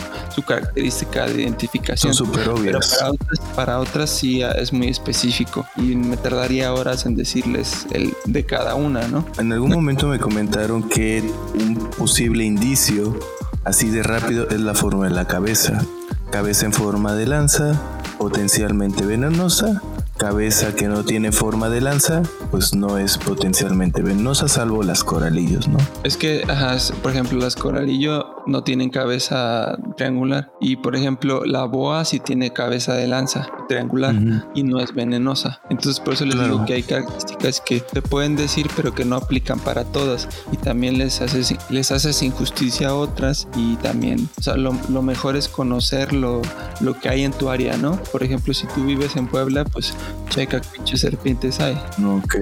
característica de identificación. Son súper obvias. Para otras, para otras sí ah, es muy específico y me tardaría horas en decirles el de cada una, ¿no? En algún momento me comentaron que un posible indicio así de rápido es la forma de la cabeza. Cabeza en forma de lanza, potencialmente venenosa cabeza que no tiene forma de lanza, pues no es potencialmente venenosa, salvo las coralillos, ¿no? Es que, ajá, por ejemplo, las coralillo no tienen cabeza triangular y, por ejemplo, la boa sí tiene cabeza de lanza triangular y no es venenosa. Entonces, por eso les digo que hay características que te pueden decir, pero que no aplican para todas y también les haces, les haces injusticia a otras y también, o sea, lo, mejor es conocer lo, lo que hay en tu área, ¿no? Por ejemplo, si tú vives en Puebla, pues checa pinches serpientes hay. Ok,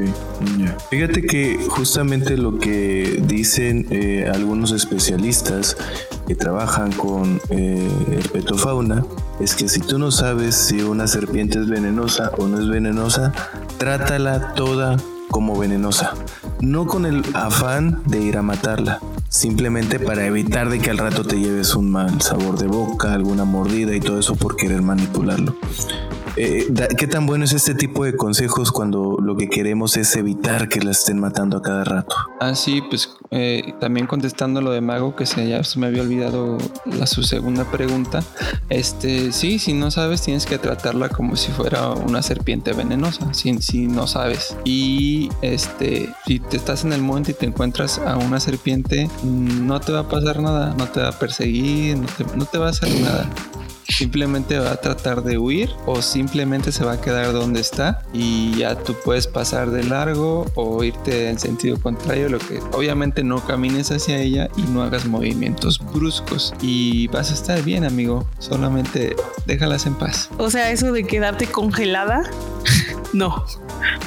Fíjate que justamente lo que dicen eh, algunos especialistas que trabajan con eh, herpetofauna es que si tú no sabes si una serpiente es venenosa o no es venenosa, trátala toda como venenosa. No con el afán de ir a matarla, simplemente para evitar de que al rato te lleves un mal sabor de boca, alguna mordida y todo eso por querer manipularlo. Eh, ¿Qué tan bueno es este tipo de consejos cuando lo que queremos es evitar que la estén matando a cada rato? Ah, sí, pues eh, también contestando lo de Mago, que se, ya se me había olvidado la, su segunda pregunta. Este, sí, si no sabes, tienes que tratarla como si fuera una serpiente venenosa, si, si no sabes. Y este, si te estás en el monte y te encuentras a una serpiente, no te va a pasar nada, no te va a perseguir, no te va a hacer nada simplemente va a tratar de huir o simplemente se va a quedar donde está y ya tú puedes pasar de largo o irte en sentido contrario, lo que obviamente no camines hacia ella y no hagas movimientos bruscos y vas a estar bien, amigo. Solamente déjalas en paz. O sea, eso de quedarte congelada, no.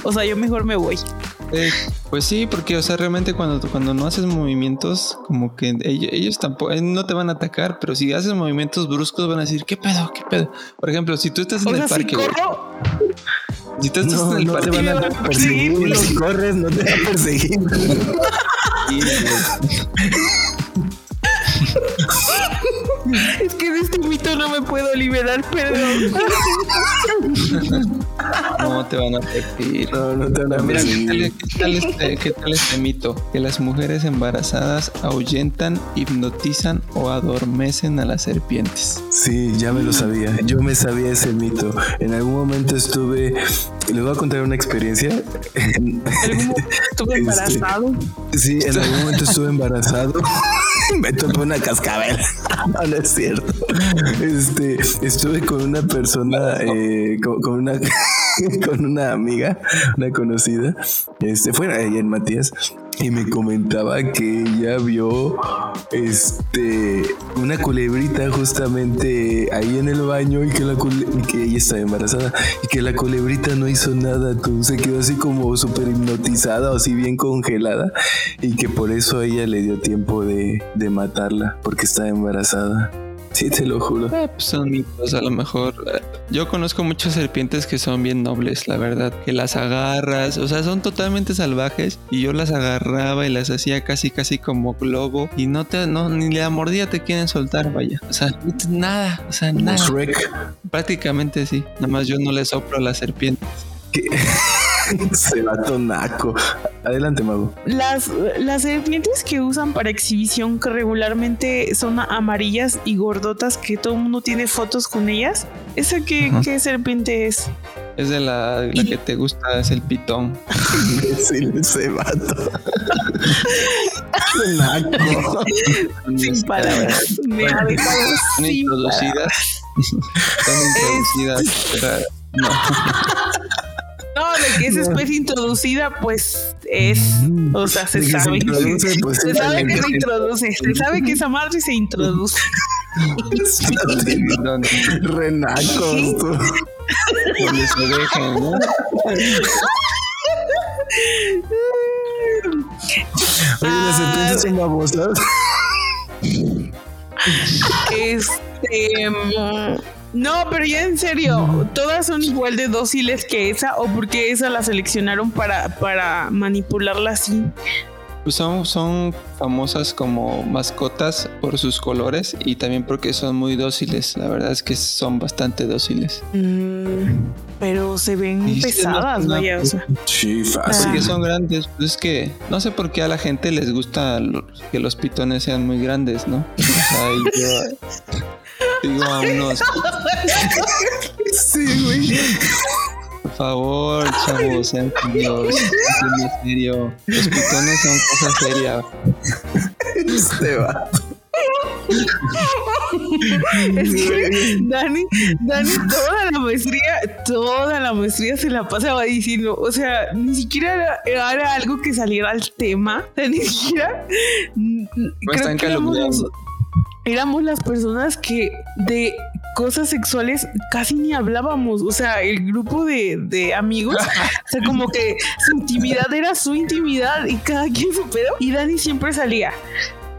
O sea, yo mejor me voy. Eh, pues sí, porque, o sea, realmente cuando, cuando no haces movimientos, como que ellos, tampoco, eh, no te van a atacar, pero si haces movimientos bruscos van a decir, ¿qué pedo? ¿Qué pedo? Por ejemplo, si tú estás en el parque. Si, tú estás en el parque. Te van a perseguir. Si corres, no te van a perseguir. Es que de este mito no me puedo liberar, perdón. No te van a perseguir. No, no te van a. ¿qué tal, este, ¿qué tal este mito? Que las mujeres embarazadas ahuyentan, hipnotizan o adormecen a las serpientes. Sí, ya me lo sabía. Yo me sabía ese mito. En algún momento estuve. Les voy a contar una experiencia. ¿Estuve embarazado? sí, en algún momento estuve embarazado. me topé una cascabel. no, no es cierto. Este, estuve con una persona, eh, con, una con una amiga, una conocida. Este, fue ahí en Matías y me comentaba que ella vio este una culebrita justamente ahí en el baño y que la que ella estaba embarazada y que la culebrita no hizo nada, tú se quedó así como súper hipnotizada o así bien congelada y que por eso a ella le dio tiempo de, de matarla porque estaba embarazada. Sí, te lo juro. Eh, pues son mitos, a lo mejor. Eh, yo conozco muchas serpientes que son bien nobles, la verdad. Que las agarras, o sea, son totalmente salvajes. Y yo las agarraba y las hacía casi, casi como globo. Y no te, no, ni la mordida te quieren soltar, vaya. O sea, nada, o sea, nada. Prácticamente sí. Nada más yo no le soplo a las serpientes. Se va tonaco. Adelante, Mago. Las, las serpientes que usan para exhibición que regularmente son amarillas y gordotas que todo el mundo tiene fotos con ellas. ¿Esa qué, qué serpiente es? Es de la, la que te gusta, es el pitón. Sí, ese vato. Naco. Sin palabras. Me ha dejado Son sin introducidas. Son introducidas. pero no. No, de que es especie introducida, pues es. O sea, se se sabe. pues, se sabe que se totalmente. introduce. Se sabe que esa madre se introduce. Donde, Renaco. tú. donde se dejan, ¿no? Oye, las Ah, serpientes son babosas. Este. No, pero ya en serio, ¿todas son igual de dóciles que esa o porque esa la seleccionaron para, para manipularla así? Pues son, son famosas como mascotas por sus colores y también porque son muy dóciles. La verdad es que son bastante dóciles. Mm, pero se ven Sí, pesadas, no, no, vaya, o sea. Sí, fácil. Porque son grandes. Pues es que no sé por qué a la gente les gusta que los pitones sean muy grandes, ¿no? O sea, y yo digo a unos, Sí, güey. por favor, chavos, sean serios, en serio. Los pitones son cosa seria. Este vato. Es que Dani, Dani, toda la maestría, toda la maestría se la pasaba diciendo, o sea, ni siquiera era, era algo que saliera al tema, o sea, ni siquiera. están Creo que éramos, calumniando. los- éramos las personas que de cosas sexuales casi ni hablábamos, o sea, el grupo de, de amigos, o sea, como que su intimidad era su intimidad y cada quien su pedo, y Dani siempre salía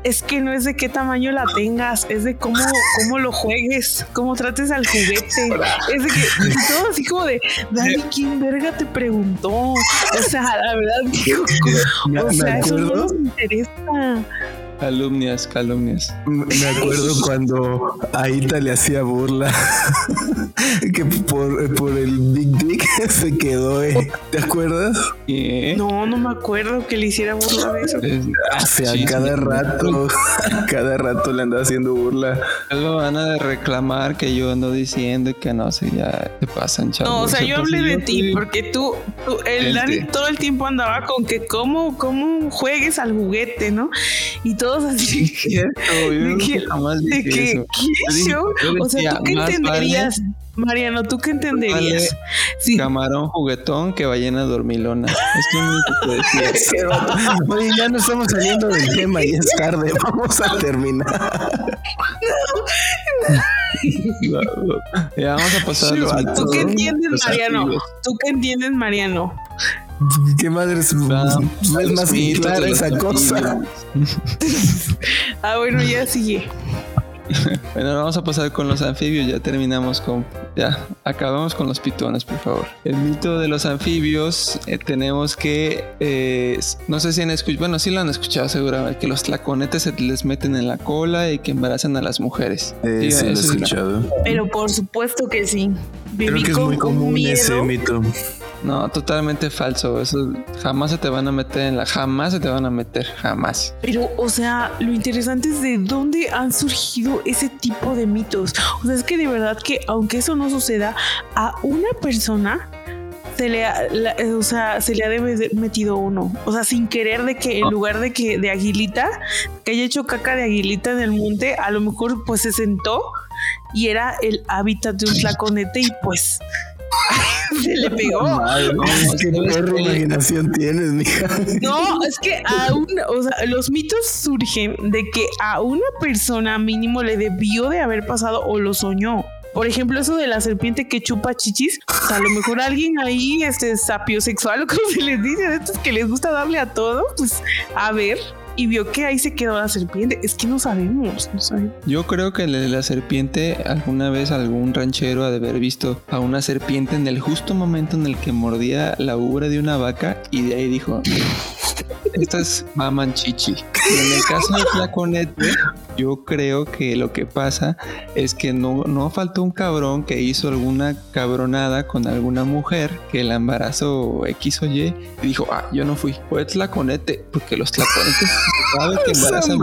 es que no es de qué tamaño la tengas, es de cómo, cómo lo juegues, cómo trates al juguete. Es de que todo así como de, Dani, ¿quién verga te preguntó? O sea, la verdad, digo, o sea, eso no nos interesa. Calumnias, calumnias. me acuerdo cuando Aita le hacía burla que por, por el Big Dick se quedó, eh. ¿te acuerdas? ¿Qué? No, no me acuerdo que le hiciera burla de eso. Es- O sea, Sí, cada sí. rato, cada rato le andaba haciendo burla. Luego van a reclamar que yo ando diciendo que no sé, ya te pasan, chavos. No, o sea, yo Pues, hablé de yo ti, porque tú, tú- el. Dani todo el tiempo andaba con que cómo, cómo juegues al juguete, ¿no? Y todos así. Yo de que- jamás de que, eso. ¿qué show? O sea, ¿tú qué entenderías? Mariano, ¿tú qué entenderías? Sí. Camarón juguetón que ballena dormilona. Es que decía. Oye, ya no estamos saliendo del tema y es tarde. Vamos a terminar. Ya vamos a pasar a los ¿Tú qué entiendes, Mariano? ¿Tú qué entiendes, Mariano? ¿Qué madre es? Más clara esa cosa. Ah, bueno, ya sigue. Bueno, vamos a pasar con los anfibios. Ya terminamos con. Ya, acabamos con los pitones, por favor. El mito de los anfibios, eh, tenemos que. eh, no sé si han escuchado. Bueno, sí lo han escuchado seguramente. Que los tlaconetes se les meten en la cola y que embarazan a las mujeres. Eh, sí, lo he sí. escuchado. Pero por supuesto que sí. Viví Creo que es con muy común miedo. ese mito. No, totalmente falso. Eso jamás se te van a meter en la. Jamás se te van a meter. Jamás. Pero, o sea, lo interesante es de dónde han surgido ese tipo de mitos. O sea, es que de verdad que aunque eso no suceda, a una persona se le ha, la- eh, o sea, se le ha de metido uno. O sea, sin querer de que en lugar de que de aguilita, que haya hecho caca de aguilita en el monte, a lo mejor pues se sentó y era el hábitat de un tlaconete y pues se le pegó. Madre, no, Qué ¿sabes perra qué? imaginación tienes, mija. No, es que a un, o sea, los mitos surgen de que a una persona mínimo le debió de haber pasado o lo soñó. Por ejemplo, eso de la serpiente que chupa chichis, o sea, a lo mejor alguien ahí, este sapiosexual o como se les dice, de estos que les gusta darle a todo, pues a ver, y vio que ahí se quedó la serpiente. Es que no sabemos, no sabemos. Yo creo que la, serpiente, alguna vez algún ranchero ha de haber visto a una serpiente en el justo momento en el que mordía la ubre de una vaca y de ahí dijo, estas maman chichi. en el caso de Tlaconete, yo creo que lo que pasa es que no, no faltó un cabrón que hizo alguna cabronada con alguna mujer que la embarazó X o Y y dijo, ah, yo no fui. Fue Tlaconete, porque los Tlaconetes saben que embarazan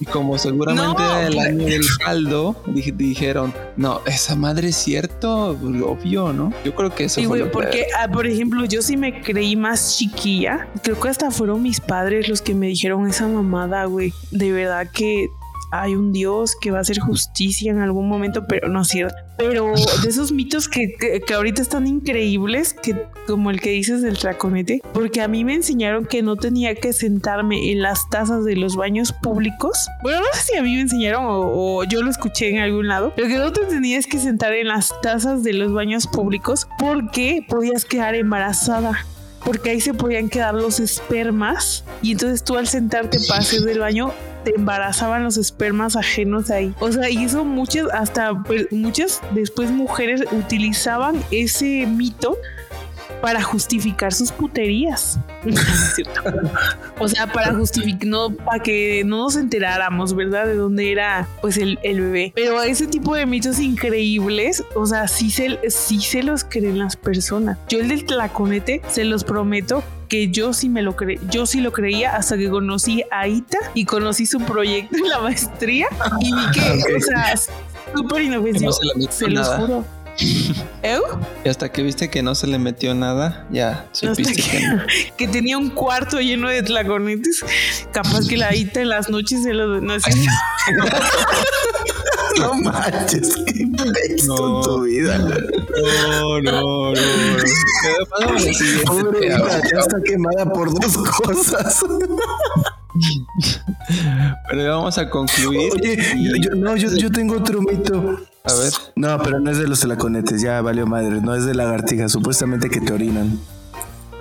y como seguramente era el año del caldo, dijeron, no, esa madre es cierto, obvio, ¿no? Yo creo que eso sí, fue porque, ah, por ejemplo, yo sí me creí más chiquilla. Creo que hasta fueron mis padres los que me dijeron esa mamada, güey. De verdad que hay un Dios que va a hacer justicia en algún momento, pero no es cierto. Pero de esos mitos que, que, ahorita están increíbles, que como el que dices del traconete, porque a mí me enseñaron que no tenía que sentarme en las tazas de los baños públicos. Bueno, no sé si a mí me enseñaron o, o yo lo escuché en algún lado. Lo que no te tenías que sentar en las tazas de los baños públicos porque podías quedar embarazada porque ahí se podían quedar los espermas y entonces tú al sentarte hacer del baño te embarazaban los espermas ajenos ahí. O sea, y eso muchas, hasta pues, muchas después mujeres utilizaban ese mito para justificar sus puterías. o sea, para justificar, no, para que no nos enteráramos, ¿verdad? De dónde era pues el, bebé. Pero ese tipo de mitos increíbles, o sea, sí se, sí se los creen las personas. Yo el del tlaconete, se los prometo que yo sí me lo creí, yo sí lo creía hasta que conocí a Ita y conocí su proyecto en la maestría y vi que, o sea, súper inofensivo. se, los juro. Y hasta que viste que no se le metió nada, ya supiste que, que, tenía un cuarto lleno de tlaconetes. Capaz que la Ita en las noches se lo. No, no manches, qué no, tu vida. No, no, no. Pobre ya está quemada por dos cosas. Pero vamos a concluir. Oye, yo, no, yo, yo tengo otro mito. A ver. No, pero no es de los telaconetes, ya valió madre. No es de lagartijas, supuestamente que te orinan.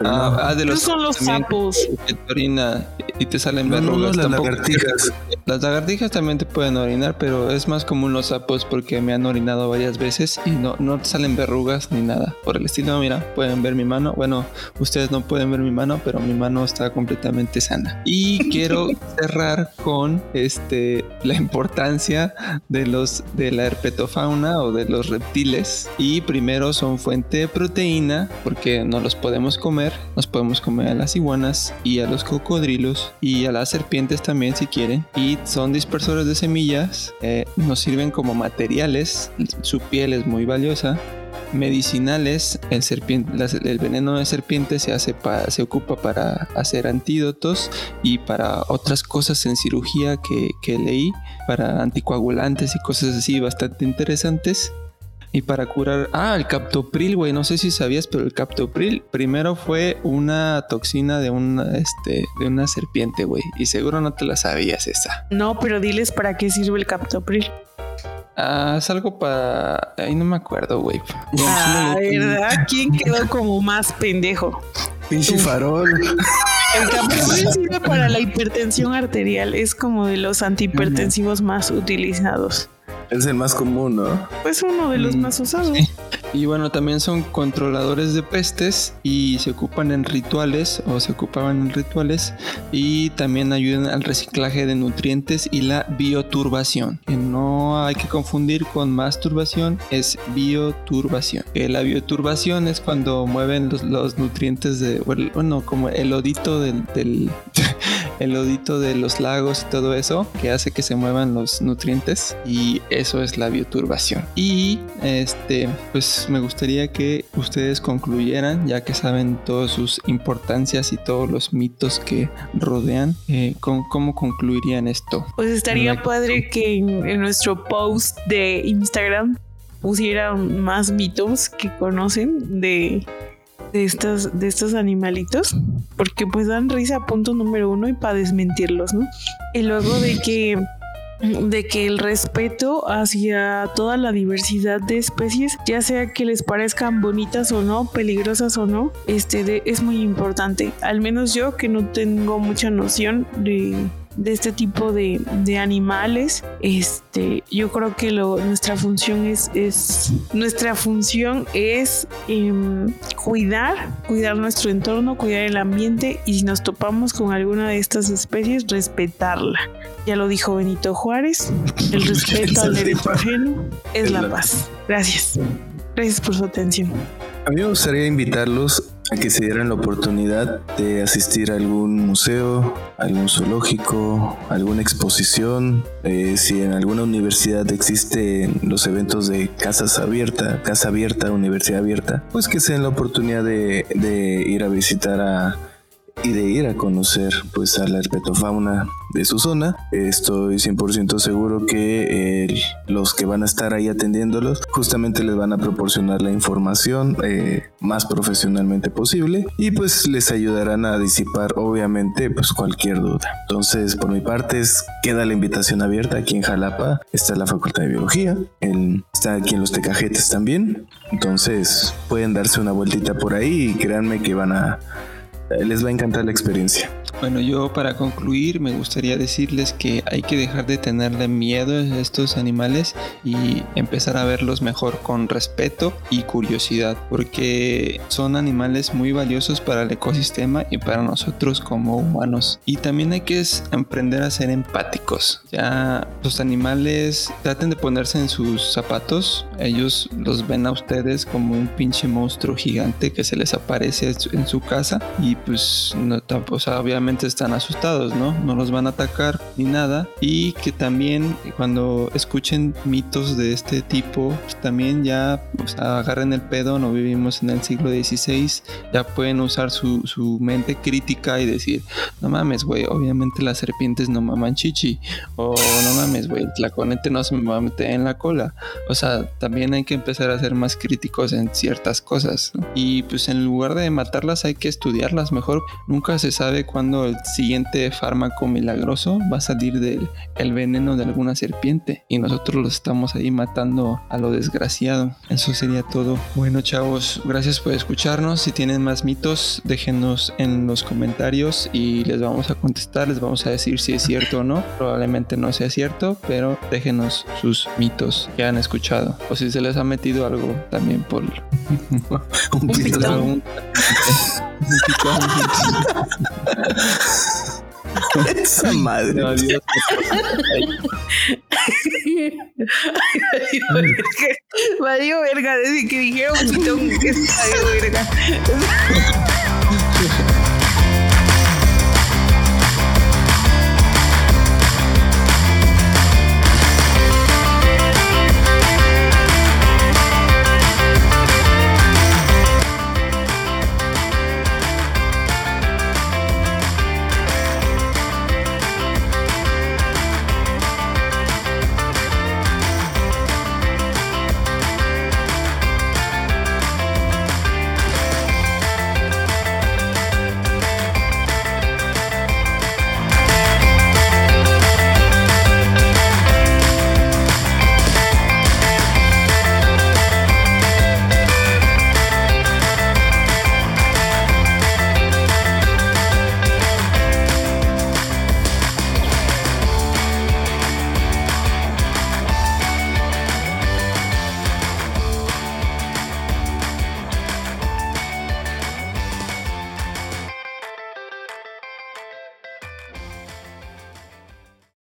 Ah, ah, de los son los sapos. Que te orina y te salen verrugas. las lagartijas. Las lagartijas también te pueden orinar, pero es más común los sapos porque me han orinado varias veces y no, no te salen verrugas ni nada. Por el estilo, mira, pueden ver mi mano. Bueno, ustedes no pueden ver mi mano, pero mi mano está completamente sana. Y quiero cerrar con este la importancia de los de la herpetofauna o de los reptiles. Y primero son fuente de proteína porque no los podemos comer. Nos podemos comer a las iguanas y a los cocodrilos y a las serpientes también si quieren. Y son dispersores de semillas, eh, nos sirven como materiales, su piel es muy valiosa. Medicinales, el, el veneno de serpiente se, hace se ocupa para hacer antídotos y para otras cosas en cirugía que, que leí, para anticoagulantes y cosas así bastante interesantes. Y para curar. Ah, el captopril, güey. No sé si sabías, pero el captopril primero fue una toxina de una, este, de una serpiente, güey. Y seguro no te la sabías esa. No, pero diles para qué sirve el captopril. Ah, es algo para. Ahí no me acuerdo, güey. Ah, ¿verdad? ¿Quién quedó como más pendejo? Pinche farol. El captopril sirve para la hipertensión arterial. Es como de los antihipertensivos más utilizados. Es el más común, ¿no? Pues uno de los mm, más usados. Y bueno, también son controladores de pestes y se ocupan en rituales o se ocupaban en rituales y también ayudan al reciclaje de nutrientes y la bioturbación. Que no hay que confundir con masturbación, es bioturbación. la bioturbación es cuando mueven los, nutrientes de, bueno, como el odito del el odito de los lagos y todo eso que hace que se muevan los nutrientes y eso es la bioturbación. Y este, pues me gustaría que ustedes concluyeran, ya que saben todas sus importancias y todos los mitos que rodean, eh, con cómo concluirían esto. Pues estaría padre que en, nuestro post de Instagram pusieran más mitos que conocen de de estos, de estos animalitos, porque pues dan risa, punto número uno, y para desmentirlos, ¿no? Y luego de que de que el respeto hacia toda la diversidad de especies, ya sea que les parezcan bonitas o no, peligrosas o no, este es muy importante. Al menos yo que no tengo mucha noción de, de este tipo de, de animales. Este, yo creo que lo, nuestra función es, es nuestra función es em, cuidar, cuidar nuestro entorno, cuidar el ambiente y si nos topamos con alguna de estas especies, respetarla. Ya lo dijo Benito Juárez, el respeto al derecho ajeno es la paz. Gracias. Gracias por su atención. A mí me gustaría invitarlos a que se dieran la oportunidad de asistir a algún museo, algún zoológico, alguna exposición, eh, si en alguna universidad existen los eventos de casas abierta, casa abierta, universidad abierta, pues que se den la oportunidad de, de ir a visitar a y de ir a conocer pues a la herpetofauna de su zona. Estoy 100% seguro que los que van a estar ahí atendiéndolos justamente les van a proporcionar la información eh, más profesionalmente posible y pues les ayudarán a disipar obviamente pues cualquier duda. Entonces por mi parte queda la invitación abierta aquí en Jalapa. Está la Facultad de Biología, está aquí en los Tecajetes también. Entonces pueden darse una vueltita por ahí y créanme que van a les va a encantar la experiencia. Bueno, yo para concluir me gustaría decirles que hay que dejar de tenerle miedo a estos animales y empezar a verlos mejor con respeto y curiosidad, porque son animales muy valiosos para el ecosistema y para nosotros como humanos. Y también hay que aprender a ser empáticos. Ya los animales traten de ponerse en sus zapatos, ellos los ven a ustedes como un pinche monstruo gigante que se les aparece en su casa y pues no, o sea, obviamente están asustados, ¿no? No los van a atacar ni nada. Y que también cuando escuchen mitos de este tipo, pues también ya agarren el pedo, no vivimos en el siglo XVI, ya pueden usar su, su mente crítica y decir, no mames, güey, obviamente las serpientes no maman chichi. O no mames, güey, el tlaconete no se me va a meter en la cola. O sea, también hay que empezar a ser más críticos en ciertas cosas. Y pues en lugar de matarlas hay que estudiarlas mejor. Nunca se sabe cuándo el siguiente fármaco milagroso va a salir del el veneno de alguna serpiente y nosotros los estamos ahí matando a lo desgraciado. Eso sería todo. Bueno, chavos, gracias por escucharnos. Si tienen más mitos, déjenos en los comentarios y les vamos a contestar, les vamos a decir si es cierto o no. Probablemente no sea cierto, pero déjenos sus mitos que han escuchado o si se les ha metido algo también por un pitón. Esa madre. Adiós. Mario Verga, desde que dijeron pitón, que es Mario Verga.